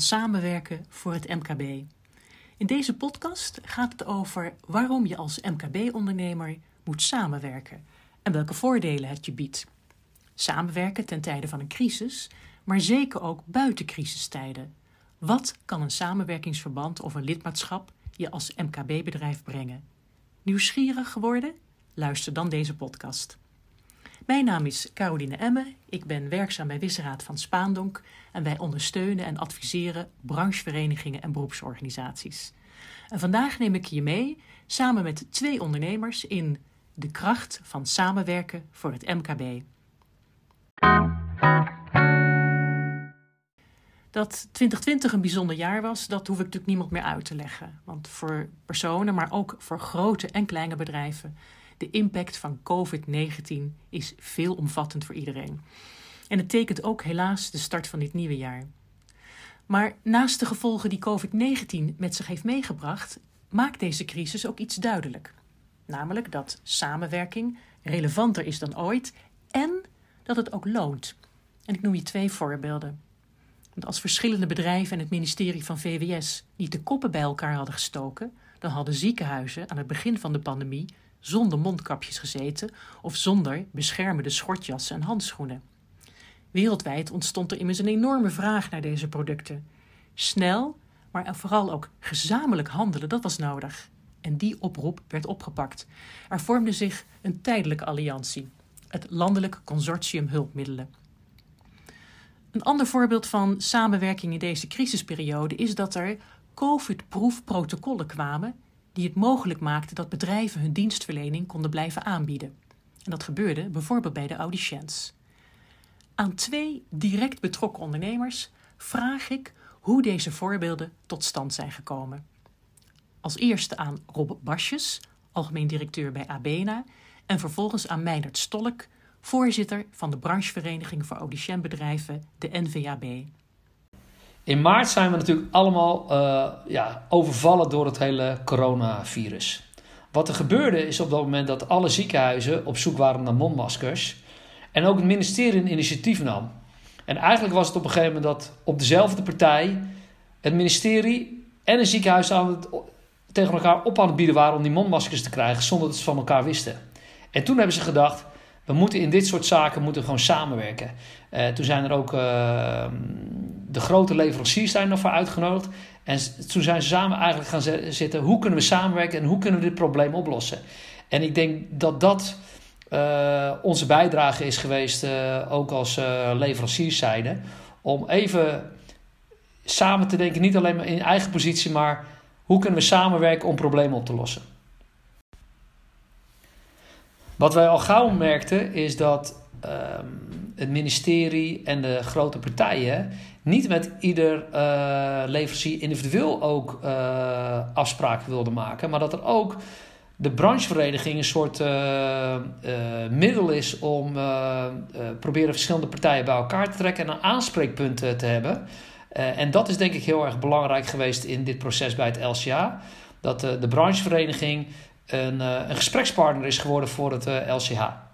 Samenwerken voor het MKB. In deze podcast gaat het over waarom je als MKB-ondernemer moet samenwerken en welke voordelen het je biedt. Samenwerken ten tijde van een crisis, maar zeker ook buiten crisistijden. Wat kan een samenwerkingsverband of een lidmaatschap je als MKB-bedrijf brengen? Nieuwsgierig geworden? Luister dan deze podcast. Mijn naam is Caroline Emme. Ik ben werkzaam bij Wisseraad van Spaandonk en wij ondersteunen en adviseren brancheverenigingen en beroepsorganisaties. En vandaag neem ik je mee samen met twee ondernemers in de kracht van samenwerken voor het MKB. Dat 2020 een bijzonder jaar was, dat hoef ik natuurlijk niemand meer uit te leggen. Want voor personen, maar ook voor grote en kleine bedrijven, de impact van COVID-19 is veelomvattend voor iedereen. En het tekent ook helaas de start van dit nieuwe jaar. Maar naast de gevolgen die COVID-19 met zich heeft meegebracht, maakt deze crisis ook iets duidelijk. Namelijk dat samenwerking relevanter is dan ooit en dat het ook loont. En ik noem je twee voorbeelden. Want als verschillende bedrijven en het ministerie van VWS niet de koppen bij elkaar hadden gestoken, dan hadden ziekenhuizen aan het begin van de pandemie zonder mondkapjes gezeten of zonder beschermende schortjassen en handschoenen. Wereldwijd ontstond er immers een enorme vraag naar deze producten. Snel, maar vooral ook gezamenlijk handelen, dat was nodig. En die oproep werd opgepakt. Er vormde zich een tijdelijke alliantie, het Landelijk Consortium Hulpmiddelen. Een ander voorbeeld van samenwerking in deze crisisperiode is dat er COVID-proof protocollen kwamen die het mogelijk maakten dat bedrijven hun dienstverlening konden blijven aanbieden. En dat gebeurde bijvoorbeeld bij de audiciëns. Aan twee direct betrokken ondernemers vraag ik hoe deze voorbeelden tot stand zijn gekomen. Als eerste aan Rob Basjes, algemeen directeur bij Abena, en vervolgens aan Meindert Stolk, voorzitter van de branchevereniging voor audiciënbedrijven, de NVAB. In maart zijn we natuurlijk allemaal uh, ja, overvallen door het hele coronavirus. Wat er gebeurde is op dat moment dat alle ziekenhuizen op zoek waren naar mondmaskers. En ook het ministerie een initiatief nam. En eigenlijk was het op een gegeven moment dat op dezelfde partij het ministerie en een ziekenhuis aan het, tegen elkaar op aan het bieden waren om die mondmaskers te krijgen zonder dat ze van elkaar wisten. En toen hebben ze gedacht, we moeten in dit soort zaken moeten gewoon samenwerken. Uh, toen zijn er ook uh, de grote leveranciers zijn nog voor uitgenodigd. En toen zijn ze samen eigenlijk gaan zitten. Hoe kunnen we samenwerken en hoe kunnen we dit probleem oplossen? En ik denk dat dat uh, onze bijdrage is geweest, ook als leverancierszijde. Om even samen te denken, niet alleen maar in eigen positie, maar hoe kunnen we samenwerken om problemen op te lossen. Wat wij al gauw merkten is dat ehm, het ministerie en de grote partijen niet met ieder uh, leverancier individueel ook uh, afspraken wilden maken, maar dat er ook de branchevereniging een soort uh, middel is om proberen verschillende partijen bij elkaar te trekken en een aanspreekpunt te hebben. en dat is denk ik heel erg belangrijk geweest in dit proces bij het LCA. Dat de branchevereniging een, een gesprekspartner is geworden voor het LCH.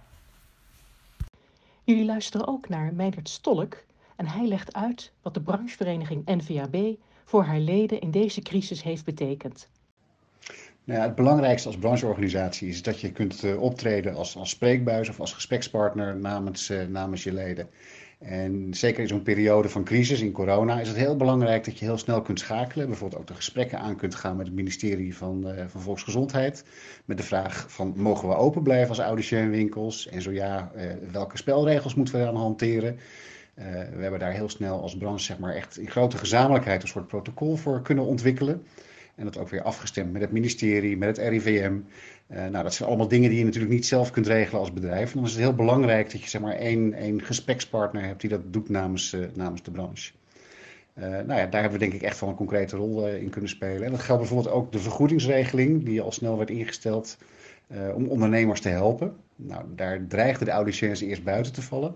Jullie luisteren ook naar Meindert Stolk en hij legt uit wat de branchevereniging NVAB voor haar leden in deze crisis heeft betekend. Nou ja, het belangrijkste als brancheorganisatie is dat je kunt uh, optreden als, als spreekbuis of als gesprekspartner namens, uh, namens je leden. En zeker in zo'n periode van crisis, in corona, is het heel belangrijk dat je heel snel kunt schakelen. Bijvoorbeeld ook de gesprekken aan kunt gaan met het ministerie van, uh, van Volksgezondheid. Met de vraag van, mogen we open blijven als audiciënwinkels? En zo ja, welke spelregels moeten we dan hanteren? Uh, we hebben daar heel snel als branche zeg maar, echt in grote gezamenlijkheid een soort protocol voor kunnen ontwikkelen. En dat ook weer afgestemd met het ministerie, met het RIVM. Uh, nou, dat zijn allemaal dingen die je natuurlijk niet zelf kunt regelen als bedrijf. En dan is het heel belangrijk dat je zeg maar, één, één gesprekspartner hebt die dat doet namens, uh, namens de branche. Uh, nou ja, daar hebben we denk ik echt wel een concrete rol in kunnen spelen. En dat geldt bijvoorbeeld ook de vergoedingsregeling, die al snel werd ingesteld om ondernemers te helpen. Nou, daar dreigden de audiciëns eerst buiten te vallen.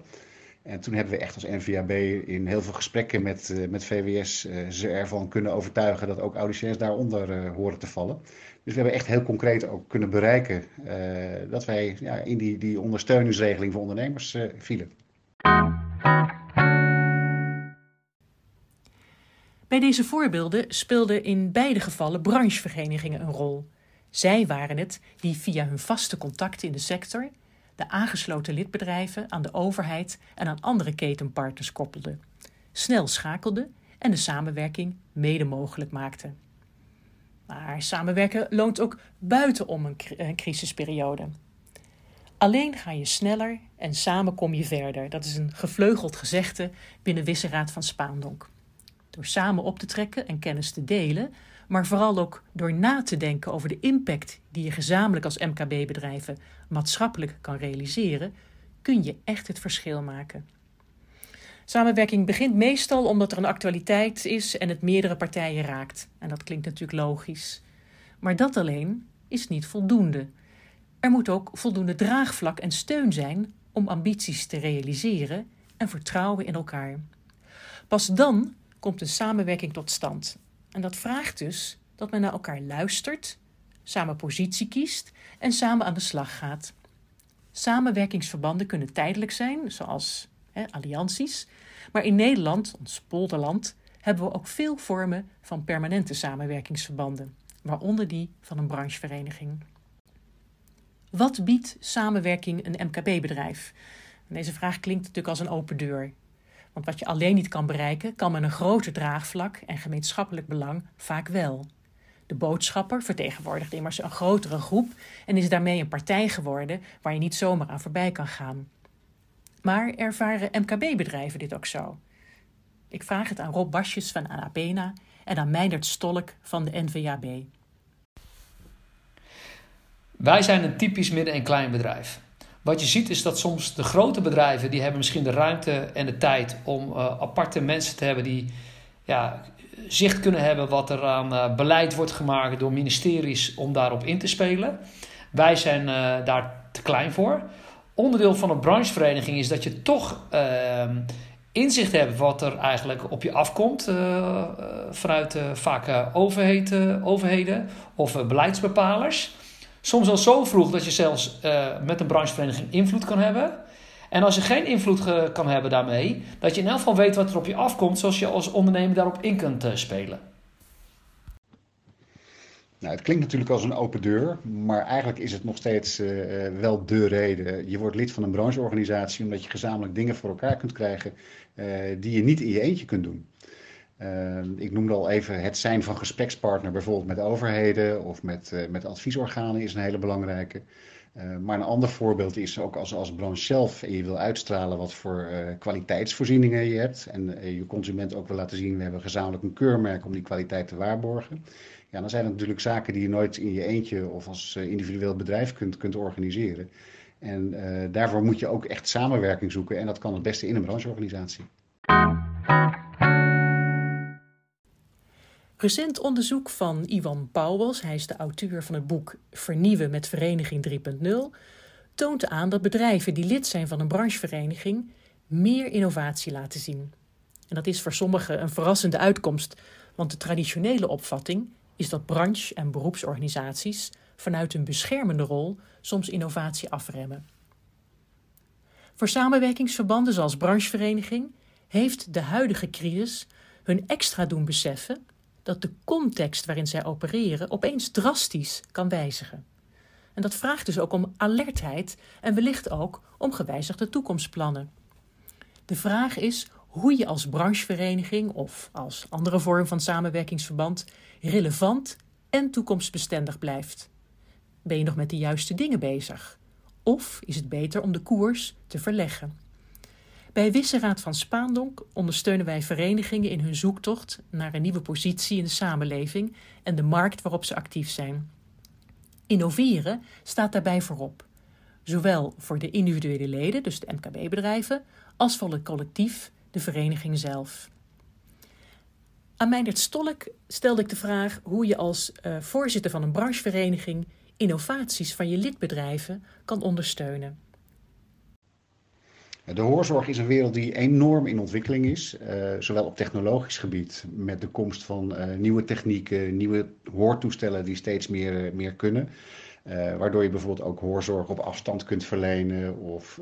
En toen hebben we echt als NVAB in heel veel gesprekken met, uh, met VWS uh, ze ervan kunnen overtuigen dat ook audiciëns daaronder uh, horen te vallen. Dus we hebben echt heel concreet ook kunnen bereiken dat wij ja, in die, die ondersteuningsregeling voor ondernemers vielen. Bij deze voorbeelden speelden in beide gevallen brancheverenigingen een rol. Zij waren het die via hun vaste contacten in de sector de aangesloten lidbedrijven aan de overheid en aan andere ketenpartners koppelden, snel schakelden en de samenwerking mede mogelijk maakten. Maar samenwerken loont ook buitenom een crisisperiode. Alleen ga je sneller en samen kom je verder. Dat is een gevleugeld gezegde binnen Wisseraad van Spaandonk. Door samen op te trekken en kennis te delen, maar vooral ook door na te denken over de impact die je gezamenlijk als MKB-bedrijven maatschappelijk kan realiseren, kun je echt het verschil maken. Samenwerking begint meestal omdat er een actualiteit is en het meerdere partijen raakt. En dat klinkt natuurlijk logisch. Maar dat alleen is niet voldoende. Er moet ook voldoende draagvlak en steun zijn om ambities te realiseren en vertrouwen in elkaar. Pas dan komt een samenwerking tot stand. En dat vraagt dus dat men naar elkaar luistert, samen positie kiest en samen aan de slag gaat. Samenwerkingsverbanden kunnen tijdelijk zijn, zoals allianties, maar in Nederland, ons polderland, hebben we ook veel vormen van permanente samenwerkingsverbanden, waaronder die van een branchevereniging. Wat biedt samenwerking een MKB-bedrijf? Deze vraag klinkt natuurlijk als een open deur. Want wat je alleen niet kan bereiken, kan met een groter draagvlak en gemeenschappelijk belang vaak wel. De boodschapper vertegenwoordigt immers een grotere groep en is daarmee een partij geworden waar je niet zomaar aan voorbij kan gaan. Maar ervaren MKB-bedrijven dit ook zo? Ik vraag het aan Rob Basjes van Anapena en aan Meindert Stolk van de NVAB. Wij zijn een typisch midden- en klein bedrijf. Wat je ziet is dat soms de grote bedrijven, die hebben misschien de ruimte en de tijd om uh, aparte mensen te hebben die ja, zicht kunnen hebben wat er aan uh, beleid wordt gemaakt door ministeries om daarop in te spelen. Wij zijn uh, daar te klein voor. Onderdeel van een branchevereniging is dat je toch ehm, inzicht hebt wat er eigenlijk op je afkomt vanuit vaak overheden, overheden of beleidsbepalers. Soms al zo vroeg dat je zelfs uh, met een branchevereniging invloed kan hebben. En als je geen invloed kan hebben daarmee, dat je in elk geval weet wat er op je afkomt, zoals je als ondernemer daarop in kunt uh, spelen. Nou, het klinkt natuurlijk als een open deur, maar eigenlijk is het nog steeds uh, wel de reden. Je wordt lid van een brancheorganisatie omdat je gezamenlijk dingen voor elkaar kunt krijgen die je niet in je eentje kunt doen. Uh, ik noemde al even het zijn van gesprekspartner, bijvoorbeeld met overheden of met, uh, met adviesorganen, is een hele belangrijke. Uh, maar een ander voorbeeld is ook als, als branche zelf en je wil uitstralen wat voor kwaliteitsvoorzieningen je hebt. En je consument ook wil laten zien, we hebben gezamenlijk een keurmerk om die kwaliteit te waarborgen. Ja, dan zijn het natuurlijk zaken die je nooit in je eentje of als individueel bedrijf kunt, kunt organiseren. En daarvoor moet je ook echt samenwerking zoeken en dat kan het beste in een brancheorganisatie. Recent onderzoek van Iwan Pauwels, hij is de auteur van het boek Vernieuwen met Vereniging 3.0, toont aan dat bedrijven die lid zijn van een branchevereniging meer innovatie laten zien. En dat is voor sommigen een verrassende uitkomst, want de traditionele opvatting is dat branche- en beroepsorganisaties vanuit hun beschermende rol soms innovatie afremmen. Voor samenwerkingsverbanden zoals branchevereniging heeft de huidige crisis hun extra doen beseffen dat de context waarin zij opereren opeens drastisch kan wijzigen. En dat vraagt dus ook om alertheid en wellicht ook om gewijzigde toekomstplannen. De vraag is hoe je als branchevereniging of als andere vorm van samenwerkingsverband relevant en toekomstbestendig blijft. Ben je nog met de juiste dingen bezig? Of is het beter om de koers te verleggen? Bij Wisseraad van Spaandonk ondersteunen wij verenigingen in hun zoektocht naar een nieuwe positie in de samenleving en de markt waarop ze actief zijn. Innoveren staat daarbij voorop, zowel voor de individuele leden, dus de MKB-bedrijven, als voor het collectief, de vereniging zelf. Aan Meindert Stolk stelde ik de vraag hoe je als uh, voorzitter van een branchevereniging innovaties van je lidbedrijven kan ondersteunen. De hoorzorg is een wereld die enorm in ontwikkeling is, uh, zowel op technologisch gebied met de komst van uh, nieuwe technieken, nieuwe hoortoestellen die steeds meer, uh, meer kunnen. waardoor je bijvoorbeeld ook hoorzorg op afstand kunt verlenen of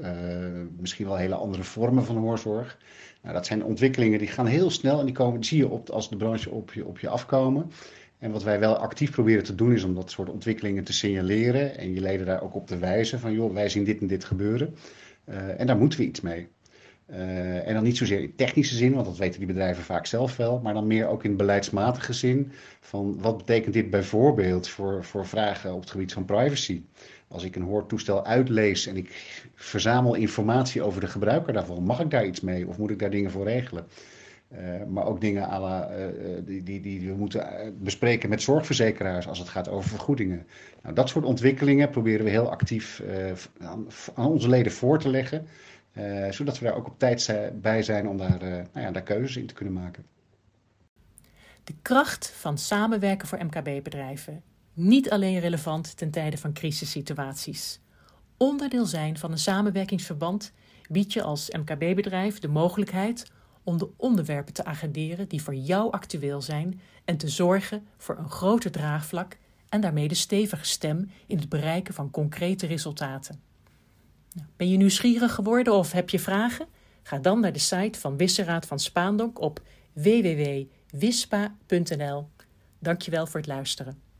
misschien wel hele andere vormen van hoorzorg. Nou, dat zijn ontwikkelingen die gaan heel snel en die, komen, zie je op, als de branche op je, op je afkomen. En wat wij wel actief proberen te doen is om dat soort ontwikkelingen te signaleren en je leden daar ook op te wijzen van joh, wij zien dit en dit gebeuren. Uh, en daar moeten we iets mee. Uh, en dan niet zozeer in technische zin, want dat weten die bedrijven vaak zelf wel, maar dan meer ook in beleidsmatige zin. Van wat betekent dit bijvoorbeeld voor, voor vragen op het gebied van privacy? Als ik een hoortoestel uitlees en ik verzamel informatie over de gebruiker daarvan, mag ik daar iets mee of moet ik daar dingen voor regelen? Uh, maar ook dingen à la, uh, die, die, die we moeten bespreken met zorgverzekeraars als het gaat over vergoedingen. Nou, dat soort ontwikkelingen proberen we heel actief aan, aan, onze leden voor te leggen. zodat we daar ook op tijd bij zijn om daar, nou ja, daar keuzes in te kunnen maken. De kracht van samenwerken voor MKB-bedrijven. Niet alleen relevant ten tijde van crisissituaties. Onderdeel zijn van een samenwerkingsverband biedt je als MKB-bedrijf de mogelijkheid om de onderwerpen te agenderen die voor jou actueel zijn en te zorgen voor een groter draagvlak en daarmee de stevige stem in het bereiken van concrete resultaten. Nou, ben je nieuwsgierig geworden of heb je vragen? Ga dan naar de site van Wisseraad van Spaandonk op www.wispa.nl. Dankjewel voor het luisteren.